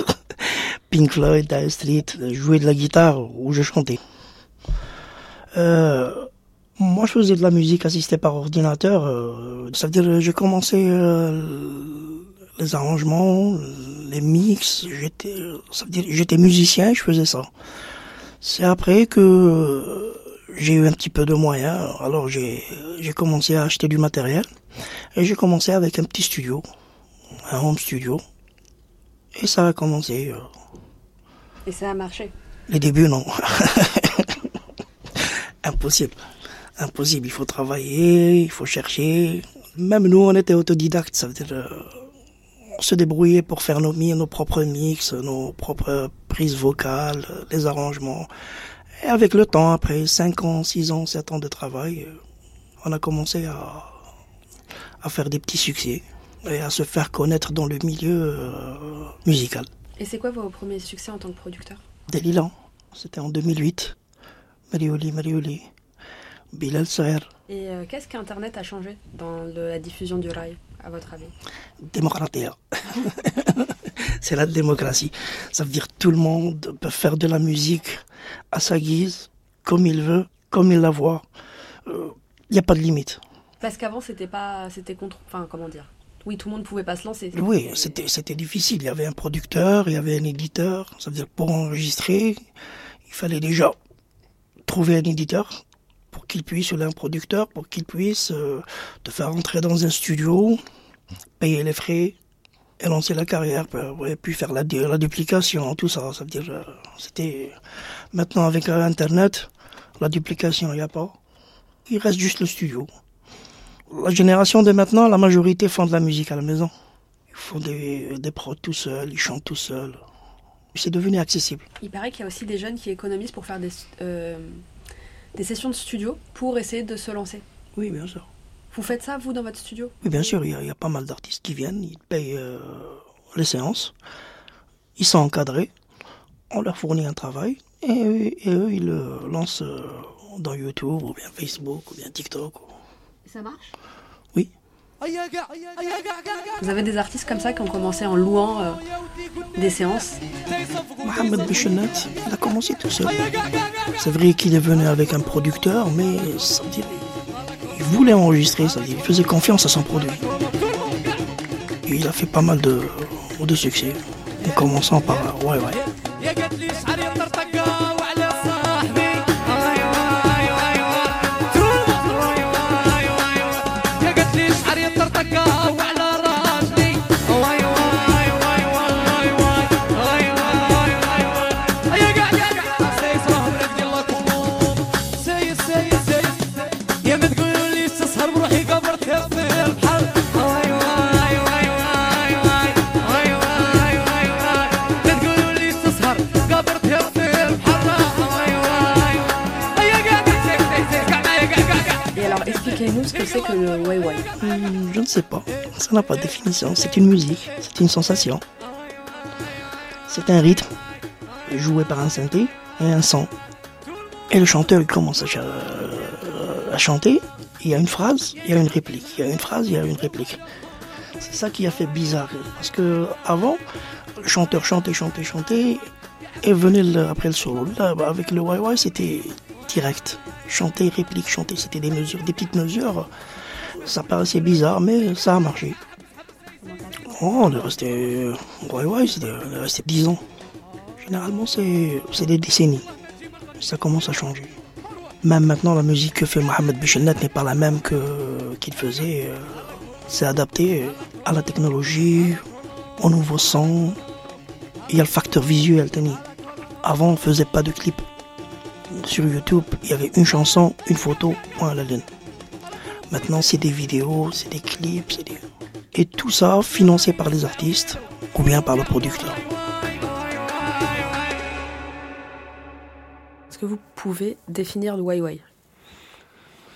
Pink Floyd, Dire Street, jouer de la guitare ou je chantais. Euh, moi je faisais de la musique assistée par ordinateur, euh, ça veut dire j'ai commencé euh, les arrangements, les mix, j'étais, ça veut dire j'étais musicien, je faisais ça. C'est après que j'ai eu un petit peu de moyens, alors j'ai commencé à acheter du matériel et j'ai commencé avec un petit studio, un home studio, et ça a commencé. euh, Et ça a marché? les débuts, non. Impossible. Impossible. Il faut travailler, il faut chercher. Même nous, on était autodidactes. Ça veut dire, euh, on se débrouillait pour faire nos, nos propres mix, nos propres prises vocales, les arrangements. Et avec le temps, après 5 ans, 6 ans, 7 ans de travail, euh, on a commencé à, à faire des petits succès et à se faire connaître dans le milieu euh, musical. Et c'est quoi vos premiers succès en tant que producteur? Delilan, c'était en 2008. Marioli, Marioli, Bilal Saher, Et euh, qu'est-ce qu'Internet a changé dans le- la diffusion du rail, à votre avis? Démocratie. C'est la démocratie. Ça veut dire tout le monde peut faire de la musique à sa guise, comme il veut, comme il la voit. Il n'y a pas de limite. Parce qu'avant, c'était pas, c'était contre, enfin, comment dire? Oui, tout le monde pouvait pas se lancer. Oui, c'était c'était difficile. Il y avait un producteur, il y avait un éditeur. Ça veut dire pour enregistrer, il fallait déjà trouver un éditeur pour qu'il puisse, ou un producteur, pour qu'il puisse euh, te faire entrer dans un studio, payer les frais et lancer la carrière, et puis faire la, la duplication, tout ça. Ça veut dire, euh, c'était maintenant avec euh, Internet, la duplication, il n'y a pas. Il reste juste le studio. La génération de maintenant, la majorité font de la musique à la maison. Ils font des, des prods tout seuls, ils chantent tout seuls. C'est devenu accessible. Il paraît qu'il y a aussi des jeunes qui économisent pour faire des, euh, des sessions de studio pour essayer de se lancer. Oui, bien sûr. Vous faites ça, vous, dans votre studio? Oui, bien sûr, il y a, il y a pas mal d'artistes qui viennent, ils payent euh, les séances. ils sont encadrés, on leur fournit un travail et, et eux, ils le lancent euh, dans YouTube ou bien Facebook ou bien TikTok. Ça marche? Oui. Vous avez des artistes comme ça qui ont commencé en louant euh, des séances? Mohamed Bichenat, il a commencé tout seul. C'est vrai qu'il est venu avec un producteur, mais ça dire, il voulait enregistrer, ça il faisait confiance à son produit. Il a fait pas mal de, de succès, en commençant par Ouais Ouais. Le. Hmm, Je ne sais pas, ça n'a pas de définition. C'est une musique, c'est une sensation. C'est un rythme joué par un synthé et un son. Et le chanteur il commence à, cha- à chanter, il y a une phrase, il y a une réplique. Il y a une phrase, il y a une réplique. C'est ça qui a fait bizarre. Parce que avant, le chanteur chantait, chantait, chantait, et venait après le solo. Là, bah, avec le YY, c'était direct. Chanter, réplique, chanter, c'était des mesures, des petites mesures. Ça paraissait bizarre, mais ça a marché. Oh, on est resté. Ouais, ouais, on est resté 10 ans. Généralement, c'est des décennies. Ça commence à changer. Même maintenant, la musique que fait Mohamed Bichennet n'est pas la même qu'il faisait. euh, C'est adapté à la technologie, au nouveau son. Il y a le facteur visuel, Tani. Avant, on ne faisait pas de clip. Sur YouTube, il y avait une chanson, une photo, point à. Maintenant, c'est des vidéos, c'est des clips, c'est des... Et tout ça financé par les artistes ou bien par le producteur. Est-ce que vous pouvez définir le Wai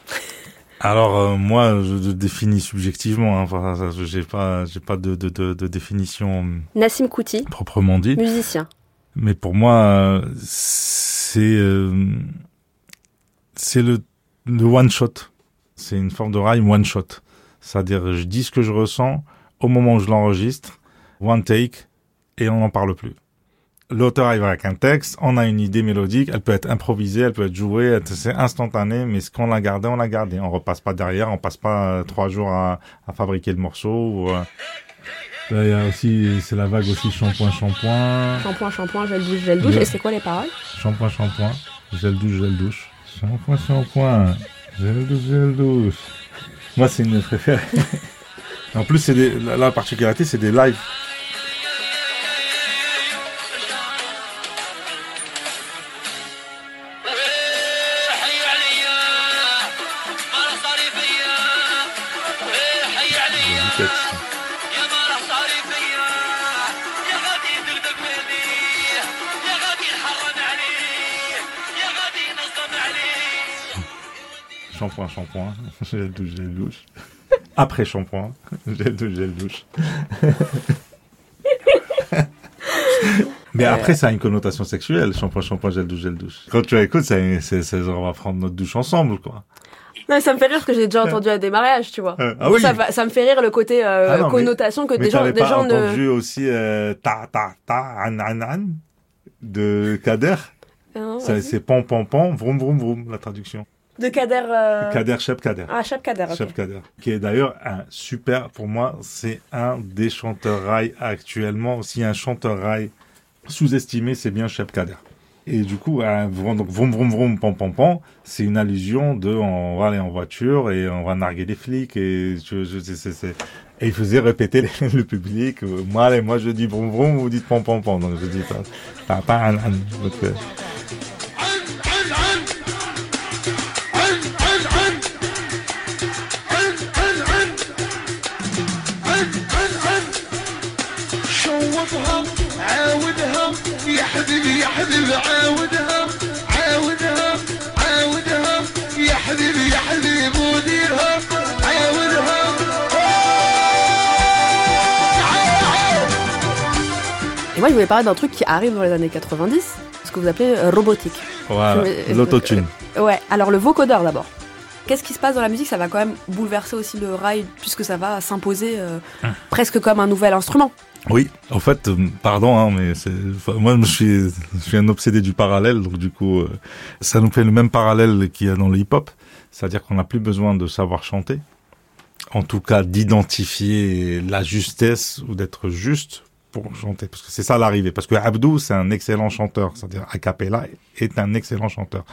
Alors euh, moi, je le définis subjectivement. Hein, enfin, ça, j'ai pas, j'ai pas de, de, de, de définition Nassim Kouti, proprement dit. musicien. Mais pour moi, euh, c'est euh, c'est le, le one shot. C'est une forme de rhyme one shot. C'est-à-dire, je dis ce que je ressens au moment où je l'enregistre, one take, et on n'en parle plus. L'auteur arrive avec un texte, on a une idée mélodique, elle peut être improvisée, elle peut être jouée, c'est instantané, mais ce qu'on l'a gardé, on l'a gardé. On repasse pas derrière, on passe pas euh, trois jours à, à fabriquer le morceau. Ou, euh. Là, il y a aussi, c'est la vague aussi shampoing, shampoing. Shampoing, shampoing, gel douche, gel douche. Et c'est quoi les paroles? Shampoing, shampoing, gel douche, gel douche. Shampoing, shampoing, gel douche. Moi, c'est une préférées. en plus, c'est des, la particularité, c'est des lives. Shampoing, shampoing, gel douche, gel douche. Après shampoing, gel douche, gel douche. Mais après, ça a une connotation sexuelle, shampoing, shampoing, gel douche, gel douche. Quand tu écoutes, c'est, genre, on va prendre notre douche ensemble, quoi. Non, ça me fait rire parce que j'ai déjà entendu à des mariages, tu vois. Euh, ah oui. ça, me fait rire le côté euh, Ah non, mais- connotation que mais des gens, des pas gens ne. entendu aussi euh, ta ta ta an an an de Kader? Vas-y. c'est pom pom pom vroom vroom vroom la traduction. De Kader. euh, Kader Cheb Kader. Ah, Cheb Kader, ok. Cheb Kader, qui est d'ailleurs un super pour moi, c'est un des chanteurs rail actuellement. A un chanteur rail sous-estimé, c'est bien Cheb Kader. Et du coup, vroom, donc vroom vroom vroom pom pom pom, c'est une allusion de on va aller en voiture et on va narguer les flics et je, je c'est, c'est, et il faisait répéter les- le public. euh, Moi, allez, moi je dis vroom vroom, vous dites pom pom pom. Donc je dis pas, pas, pas un, un. Euh, moi, je voulais parler d'un truc qui arrive dans les années 90, ce que vous appelez euh, robotique. Voilà, l'autotune. Ouais, alors le vocodeur d'abord. Qu'est-ce qui se passe dans la musique? Ça va quand même bouleverser aussi le rail, puisque ça va s'imposer euh, Hum. presque comme un nouvel instrument. Oui, en fait, euh, pardon, hein, mais enfin, moi, je suis, je suis un obsédé du parallèle, donc du coup, euh, ça nous fait le même parallèle qu'il y a dans le hip-hop, c'est-à-dire qu'on n'a plus besoin de savoir chanter, en tout cas d'identifier la justesse ou d'être juste pour chanter, parce que c'est ça l'arrivée. Parce que Abdou, c'est un excellent chanteur, c'est-à-dire a cappella est un excellent chanteur.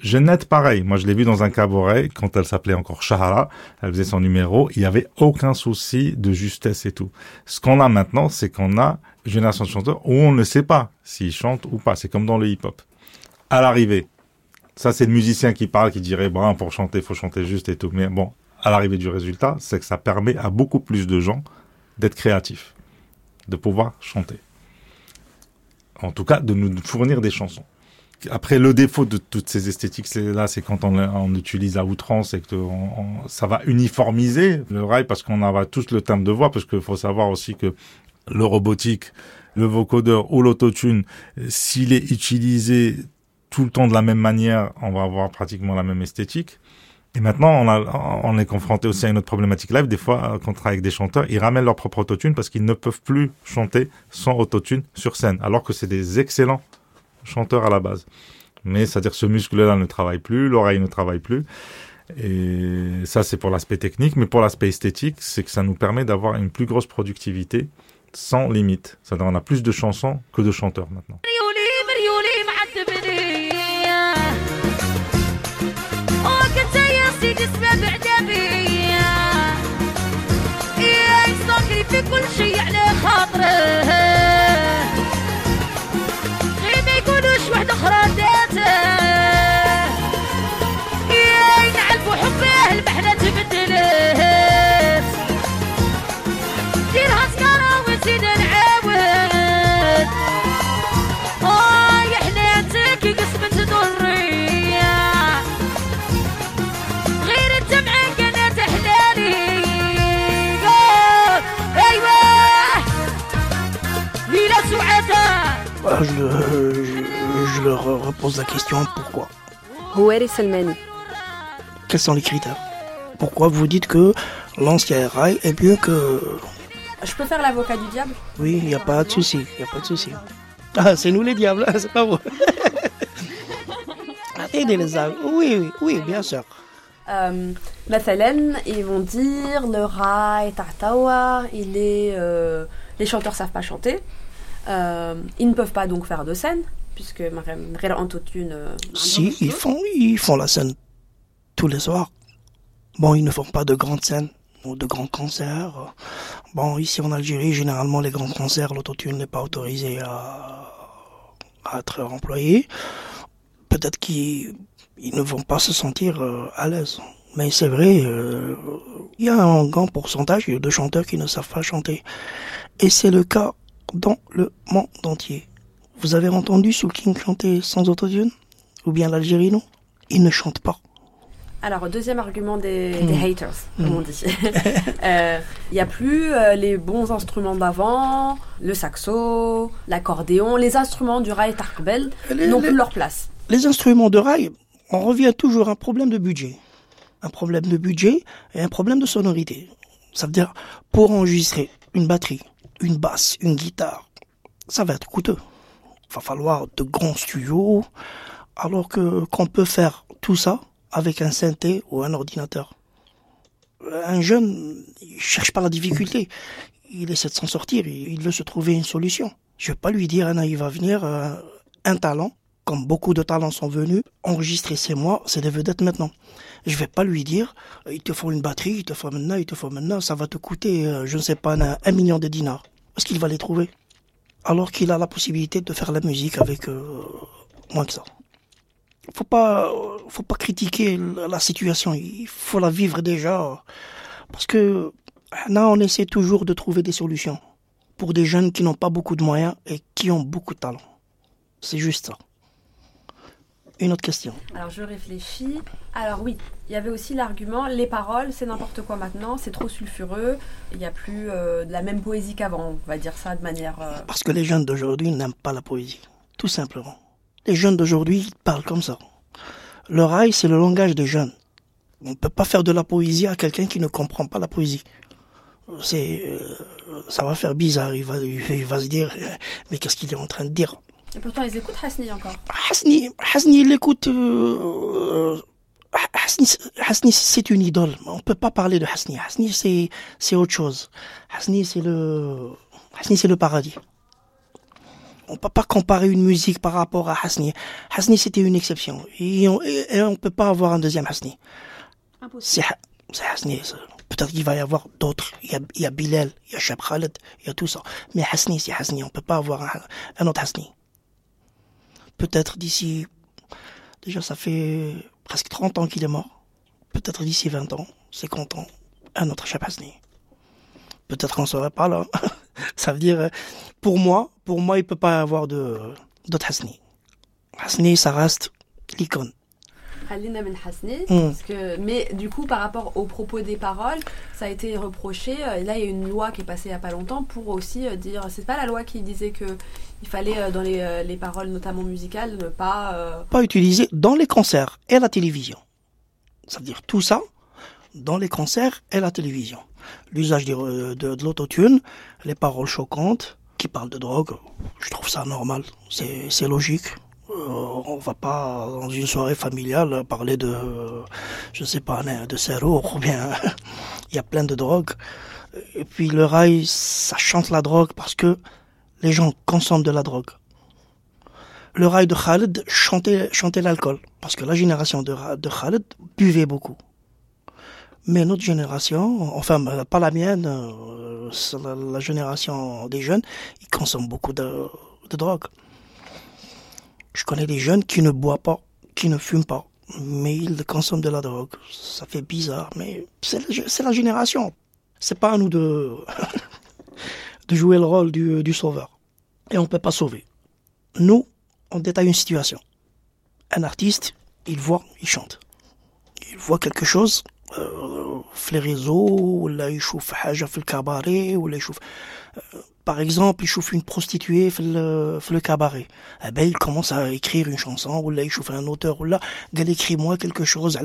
Jeannette, pareil. Moi, je l'ai vu dans un cabaret quand elle s'appelait encore Shahara. Elle faisait son numéro. Il y avait aucun souci de justesse et tout. Ce qu'on a maintenant, c'est qu'on a une génération de chanteurs où on ne sait pas s'ils chantent ou pas. C'est comme dans le hip-hop. À l'arrivée, ça, c'est le musicien qui parle, qui dirait, bon, pour chanter, faut chanter juste et tout. Mais bon, à l'arrivée du résultat, c'est que ça permet à beaucoup plus de gens d'être créatifs, de pouvoir chanter. En tout cas, de nous fournir des chansons. Après, le défaut de toutes ces esthétiques, c'est quand on, on utilise à outrance et que ça va uniformiser le rail parce qu'on va tous le timbre de voix, parce qu'il faut savoir aussi que le robotique, le vocodeur ou l'autotune, s'il est utilisé tout le temps de la même manière, on va avoir pratiquement la même esthétique. Et maintenant, on, a, on est confronté aussi à une autre problématique live. Des fois, euh, quand on travaille avec des chanteurs, ils ramènent leur propre autotune parce qu'ils ne peuvent plus chanter sans autotune sur scène, alors que c'est des excellents chanteurs à la base. Mais c'est-à-dire ce muscle-là ne travaille plus, l'oreille ne travaille plus. Et ça, c'est pour l'aspect technique. Mais pour l'aspect esthétique, c'est que ça nous permet d'avoir une plus grosse productivité sans limite. C'est-à-dire on a plus de chansons que de chanteurs maintenant. كل شي على خاطره. je, leur repose la question pourquoi? Rouel et Salmani. Quels sont les critères? Pourquoi vous dites que l'ancien rail est mieux que. Je peux faire l'avocat du diable? Oui, il n'y a pas de souci, il a pas de souci. Ah, c'est nous les diables, hein, c'est pas vous. Aidez les âmes, oui, oui, bien sûr. Euh, ils vont dire le rail, tartawa, il est. Euh, les chanteurs savent pas chanter. Euh, ils ne peuvent pas donc faire de scène, puisque Mariam Antotune. Euh, si, ils font, ils font la scène tous les soirs. Bon, ils ne font pas de grandes scènes ou de grands concerts. Bon, ici en Algérie, généralement, les grands concerts, l'autotune n'est pas autorisé à, à être employé. Peut-être qu'ils ne vont pas se sentir euh, à l'aise. Mais c'est vrai, euh, il y a un grand pourcentage de chanteurs qui ne savent pas chanter. Et c'est le cas dans le monde entier. Vous avez entendu Soul King chanter sans autotune Ou bien l'Algérie, non? Il ne chante pas. Alors, deuxième argument des, Mm. des haters, comme Mm. on dit. Euh, Il n'y a plus euh, les bons instruments d'avant, le saxo, l'accordéon, les instruments du rail Tarkbel n'ont plus leur place. Les instruments de rail, on revient toujours à un problème de budget. Un problème de budget et un problème de sonorité. Ça veut dire, pour enregistrer une batterie, une basse, une guitare, ça va être coûteux. Il va falloir de grands studios, alors que qu'on peut faire tout ça avec un synthé ou un ordinateur. Un jeune, il cherche pas la difficulté. Il essaie de s'en sortir, il veut se trouver une solution. Je vais pas lui dire, il va venir, euh, un talent, comme beaucoup de talents sont venus, enregistrer ces mois, c'est des vedettes maintenant. Je vais pas lui dire, euh, il te faut une batterie, il te faut maintenant, il te faut maintenant, ça va te coûter, euh, je ne sais pas, un, million de dinars. Est-ce qu'il va les trouver? Alors qu'il a la possibilité de faire la musique avec euh, moins que ça. Faut pas, faut pas critiquer la situation, il faut la vivre déjà. Parce que là, on essaie toujours de trouver des solutions pour des jeunes qui n'ont pas beaucoup de moyens et qui ont beaucoup de talent. C'est juste ça. Une autre question. Alors je réfléchis. Alors oui, il y avait aussi l'argument les paroles, c'est n'importe quoi maintenant, c'est trop sulfureux, il n'y a plus euh, de la même poésie qu'avant, on va dire ça de manière. euh, Parce que les jeunes d'aujourd'hui n'aiment pas la poésie. Tout simplement. Les jeunes d'aujourd'hui parlent comme ça. Le rail, c'est le langage des jeunes. On ne peut pas faire de la poésie à quelqu'un qui ne comprend pas la poésie. C'est, euh, ça va faire bizarre. Il va, il va se dire, mais qu'est-ce qu'il est en train de dire? Et pourtant ils écoutent Hasni encore. Hasni, Hasni, il écoute. euh, Hasni, Hasni, c'est une idole. On peut pas parler de Hasni. Hasni, c'est, c'est autre chose. Hasni, c'est le, Hasni, c'est le paradis. On peut pas comparer une musique par rapport à Hasni. Hasni, c'était une exception. Et on, on peut pas avoir un deuxième Hasni. C'est, Ha- c'est Hasni. Peut-être qu'il va y avoir d'autres. Il y a, il y a Bilal, il y a Cheb Khaled, il y a tout ça. Mais Hasni, c'est Hasni. On peut pas avoir un, un autre Hasni peut-être d'ici, déjà ça fait presque 30 ans qu'il est mort, peut-être d'ici 20 ans, 50 ans, un autre Chapasni. Peut-être qu'on ne serait pas là. ça veut dire, pour moi, pour moi, il peut pas y avoir de, d'autre Hasni. Hasni, ça reste l'icône. Khalina Ben Hasni. Mm. Parce que- mais du coup, par rapport aux propos des paroles, ça a été reproché. euh, Et là, il y a une loi qui est passée il n'y a pas longtemps pour aussi euh, dire. C'est pas la loi qui disait que il fallait, euh, dans les, les paroles, notamment musicales, ne pas. euh, Pas utilisé dans les concerts et la télévision. Ça veut dire tout ça dans les concerts et la télévision. L'usage des- de, de l'autotune, les paroles choquantes qui parlent de drogue, je trouve ça normal, c'est logique. Euh, on va pas dans une soirée familiale parler de, je sais pas, de ou bien il y a plein de drogues. Et puis le rail, ça chante la drogue parce que les gens consomment de la drogue. Le rail de Khaled chantait, chantait l'alcool parce que la génération de, de Khaled buvait beaucoup. Mais notre génération, enfin pas la mienne, euh, la génération des jeunes, ils consomment beaucoup de, de drogue. Je connais des jeunes qui ne boivent pas, qui ne fument pas, mais ils consomment de la drogue. Ça fait bizarre, mais c'est la, c'est la génération. C'est pas à nous de, de jouer le rôle du, du sauveur. Et on peut pas sauver. Nous, on détaille une situation. Un artiste, il voit, il chante. Il voit quelque chose euh, في les réseaux ولا يشوف حاجة في الكباري ولا يشوف euh, par exemple, il chauffe une prostituée le, cabaret. Eh ben, il commence à écrire une chanson, ou là, il chauffe un auteur, ou là, il écris-moi quelque chose,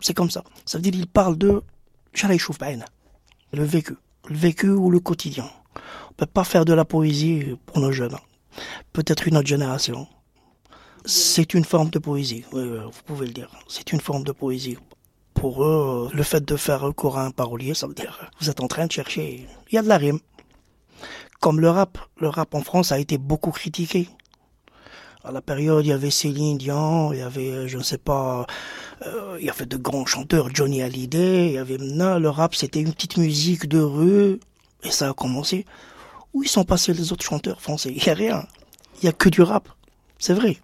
c'est comme ça. Ça veut dire, il parle de, le vécu. Le vécu ou le quotidien. On peut pas faire de la poésie pour nos jeunes. Peut-être une autre génération. C'est une forme de poésie, vous pouvez le dire. C'est une forme de poésie. Pour eux, le fait de faire recours à un parolier, ça veut dire vous êtes en train de chercher. Il y a de la rime. Comme le rap. Le rap en France a été beaucoup critiqué. À la période, il y avait Céline Dion, il y avait, je ne sais pas, euh, il y avait de grands chanteurs, Johnny Hallyday, il y avait non, le rap, c'était une petite musique de rue, et ça a commencé. Où ils sont passés les autres chanteurs français? Il n'y a rien. Il n'y a que du rap. C'est vrai.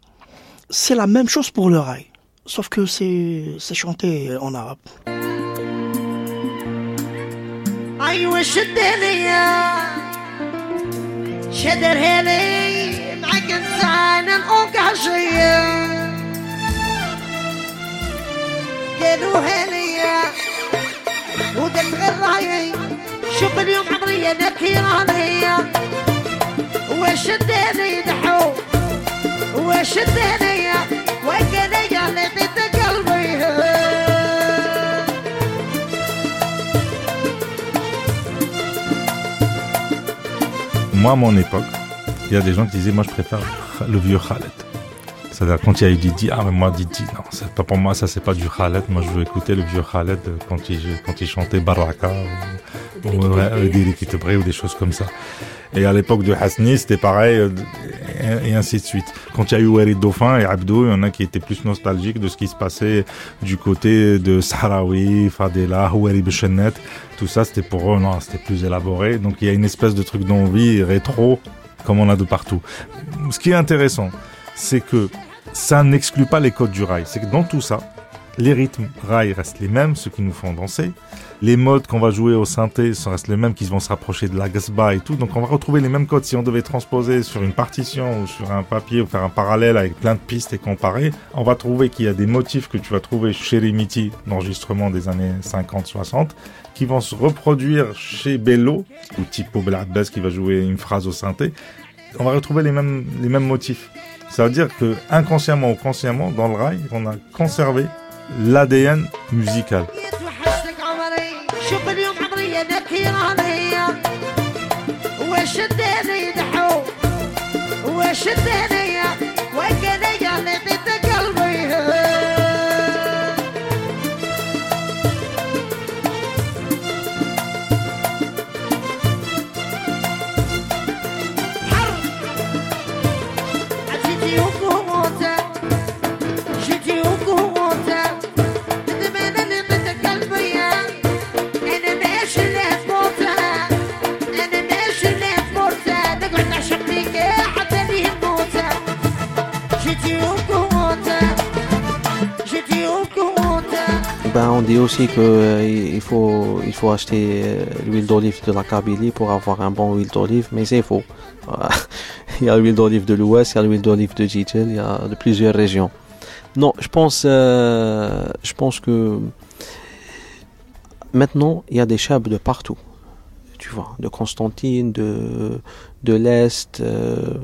C'est la même chose pour le rail, sauf que c'est chanté en arabe. أيوة شد انسان غير رايي شوف اليوم عمري أنا كيران هي وشد هني نحو وشد Moi, à mon époque, il y a des gens qui disaient, moi, je préfère le vieux Khaled. C'est-à-dire, quand il y a eu Didi, ah, mais moi, Didi, non, c'est pas pour moi, ça, c'est pas du Khaled. Moi, je veux écouter le vieux Khaled quand il, quand il chantait Baraka ou, ou ouais, ou des choses comme ça. Et à l'époque de Hasni, c'était pareil, euh, et, et ainsi de suite. Quand il y a eu Warid Dauphin et Abdou, il y en a qui étaient plus nostalgiques de ce qui se passait du côté de Sahraoui, Fadela, Houari Bechenet. Tout ça, c'était pour eux, non, c'était plus élaboré. Donc il y a une espèce de truc d'envie rétro, comme on a de partout. Ce qui est intéressant, c'est que ça n'exclut pas les codes du rail. C'est que dans tout ça, Les rythmes rail restent les mêmes, ceux qui nous font danser. Les modes qu'on va jouer au synthé ça reste les mêmes qui vont se rapprocher de la gasba et tout. Donc on va retrouver les mêmes codes. Si on devait transposer sur une partition ou sur un papier ou faire un parallèle avec plein de pistes et comparer, on va trouver qu'il y a des motifs que tu vas trouver chez Remiti d'enregistrement des années 50-60 qui vont se reproduire chez Bello ou Tipo Blackbass qui va jouer une phrase au synthé. On va retrouver les mêmes, les mêmes motifs. Ça veut dire que inconsciemment ou consciemment, dans le rail, on a conservé l'ADN musical. Ben, on dit aussi que euh, faut il faut acheter euh, l'huile d'olive de la Kabylie pour avoir un bon huile d'olive, mais c'est faux. il y a l'huile d'olive de l'Ouest, il y a l'huile d'olive de Djitel, il y a de plusieurs régions. Non, je pense euh, je pense que maintenant il y a des chebs de partout. Tu vois, de Constantine, de de l'est, euh,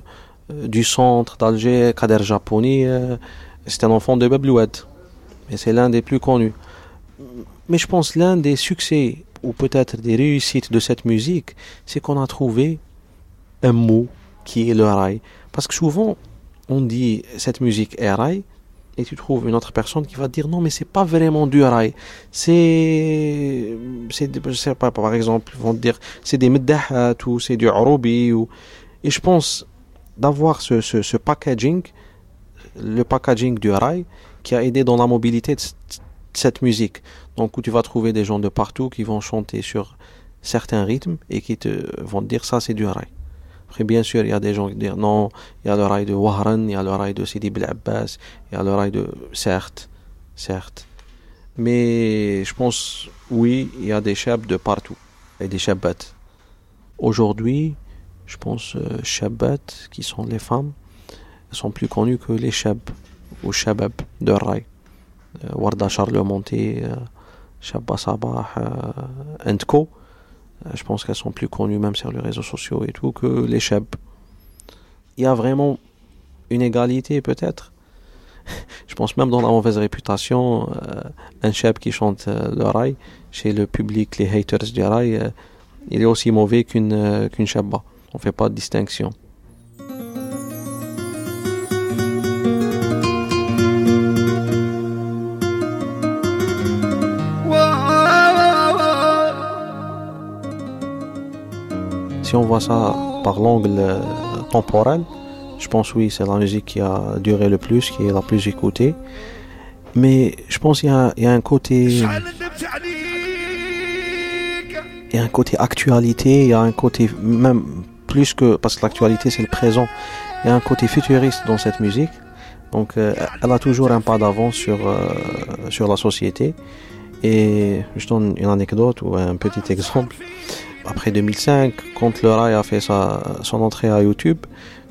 du centre d'Alger, Kader Japoni, c'est un enfant de Bablouad. Mais c'est l'un des plus connus. Mais je pense l'un des succès ou peut-être des réussites de cette musique, c'est qu'on a trouvé un mot qui est le rail. Parce que souvent, on dit cette musique est rail, et tu trouves une autre personne qui va dire non, mais c'est pas vraiment du rail. C'est, c'est, je sais pas, par exemple, ils vont te dire c'est des meddahat ou c'est du aroubi ou, et je pense d'avoir ce, ce, packaging, le packaging du rail, qui a aidé dans la mobilité de cette musique. Donc où tu vas trouver des gens de partout qui vont chanter sur certains rythmes et qui te vont dire ça c'est du rail. Après bien sûr il y a des gens qui disent non, il y a le rail de Wahran, il y a le rail de Sidi Abbas, il y a le rail de certes, certes. Mais je pense oui, il y a des chebs de partout et des shabbats. Aujourd'hui, je pense euh, qui sont les femmes sont plus connues que les shab ou shabab de rail. Warda Charlemonté, euh, Shabba Sabah, and Co. Euh, je pense qu'elles sont plus connues même sur les réseaux sociaux et tout que les cheb. Il y a vraiment une égalité peut-être. je pense même dans la mauvaise réputation, euh, un cheb qui chante euh, le rail, chez le public, les haters du rail, euh, il est aussi mauvais qu'une qu'une shabba. On fait pas de distinction. Si on voit ça par l'angle euh, temporel, je pense oui, c'est la musique qui a duré le plus, qui est la plus écoutée. Mais je pense qu'il y, a- un côté. Il y a un côté actualité, il y a un côté même plus que. Parce que l'actualité c'est le présent. Il y a un côté futuriste dans cette musique. Donc euh, elle a toujours un pas d'avance sur, euh, sur la société. Et je donne une anecdote ou un petit exemple. Après 2005, quand le Rai a fait sa, son entrée à YouTube,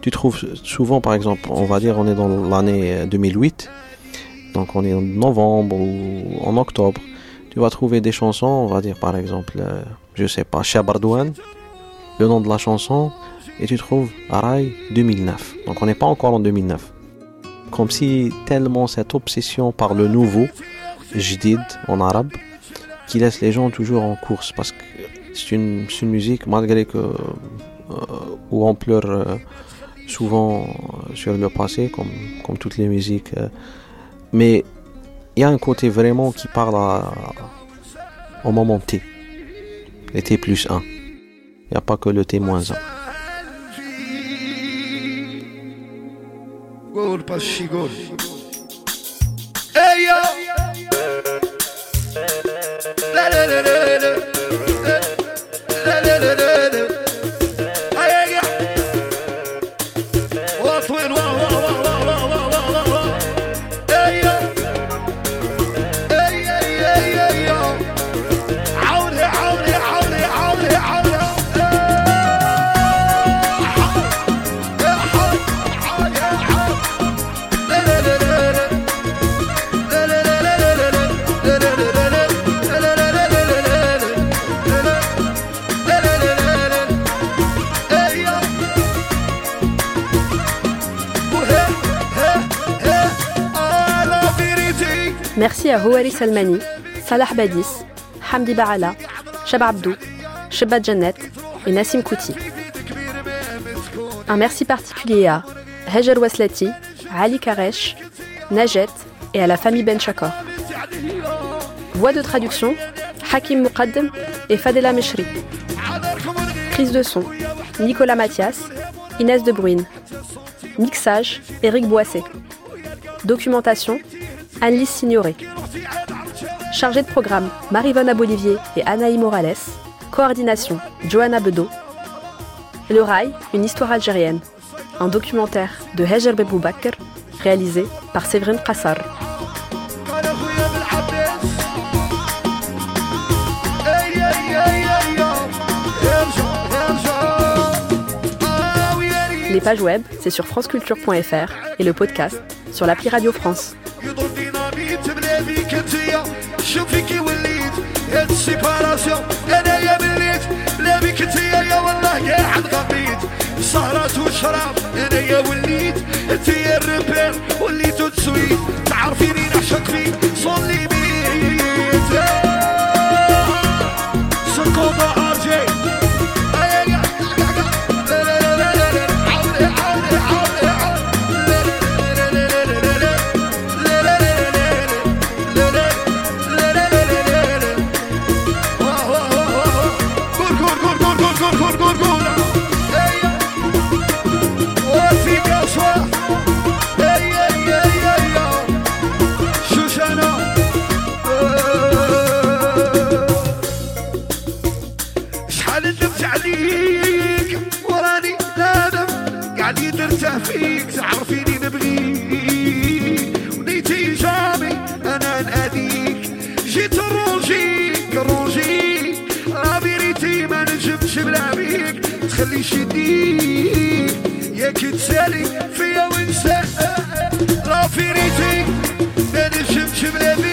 tu trouves souvent, par exemple, on va dire, on est dans l'année 2008, donc on est en novembre ou en octobre, tu vas trouver des chansons, on va dire par exemple, euh, je sais pas, Chabardouane, le nom de la chanson, et tu trouves Rai 2009. Donc on n'est pas encore en 2009. Comme si tellement cette obsession par le nouveau, jdid en arabe, qui laisse les gens toujours en course parce que c'est une, une, musique, malgré que, euh, où on pleure euh, souvent euh, sur le passé, comme, comme toutes les musiques, mais il y a un côté vraiment qui parle au moment T, les T plus 1. Il n'y a pas que le T moins 1. da da da merci à Houari Salmani, Salah Badis, Hamdi Barala, Shab Abdou, Shebat Janet et Nassim Kouti. Un merci particulier à Hajar Waslati, Ali Karesh, Najet et à la famille Ben Chakor. Voix de traduction Hakim Muqaddam et Fadela Meshri. Prise de son Nicolas Mathias, Inès De Bruyne. Mixage Éric Boissé. Documentation Anne-Lise Signoret. Chargée de programme Marie-Vonne Abolivier et Anaï Morales. Coordination Johanna Bedeau. Le Rail, une histoire algérienne. Un documentaire de Hejer Beboubakr, réalisé par Séverine Qassar. Les pages web, c'est sur franceculture.fr et le podcast sur l'appli Radio France. شوفيكي وليت هاد السيباراسيون أنا يا مليت. لا بك انت يا والله قاعد غميت سهرات وشراب أنا يا وليت. أنت يا الربير وليت تسويت تعرفيني نعشق فيك. صلي بيت شحال ندمت عليك. وراني نادم قاعد نرتاح فيك. تعرفيني نبغيك. ونيتي جامي أنا ناديك جيت نروجيك. لا فيريتي ما نجمش بلا بيك. تخليش يديك ياك تسالي فيا ونسى لا فيريتي ما نجمش بلا بيك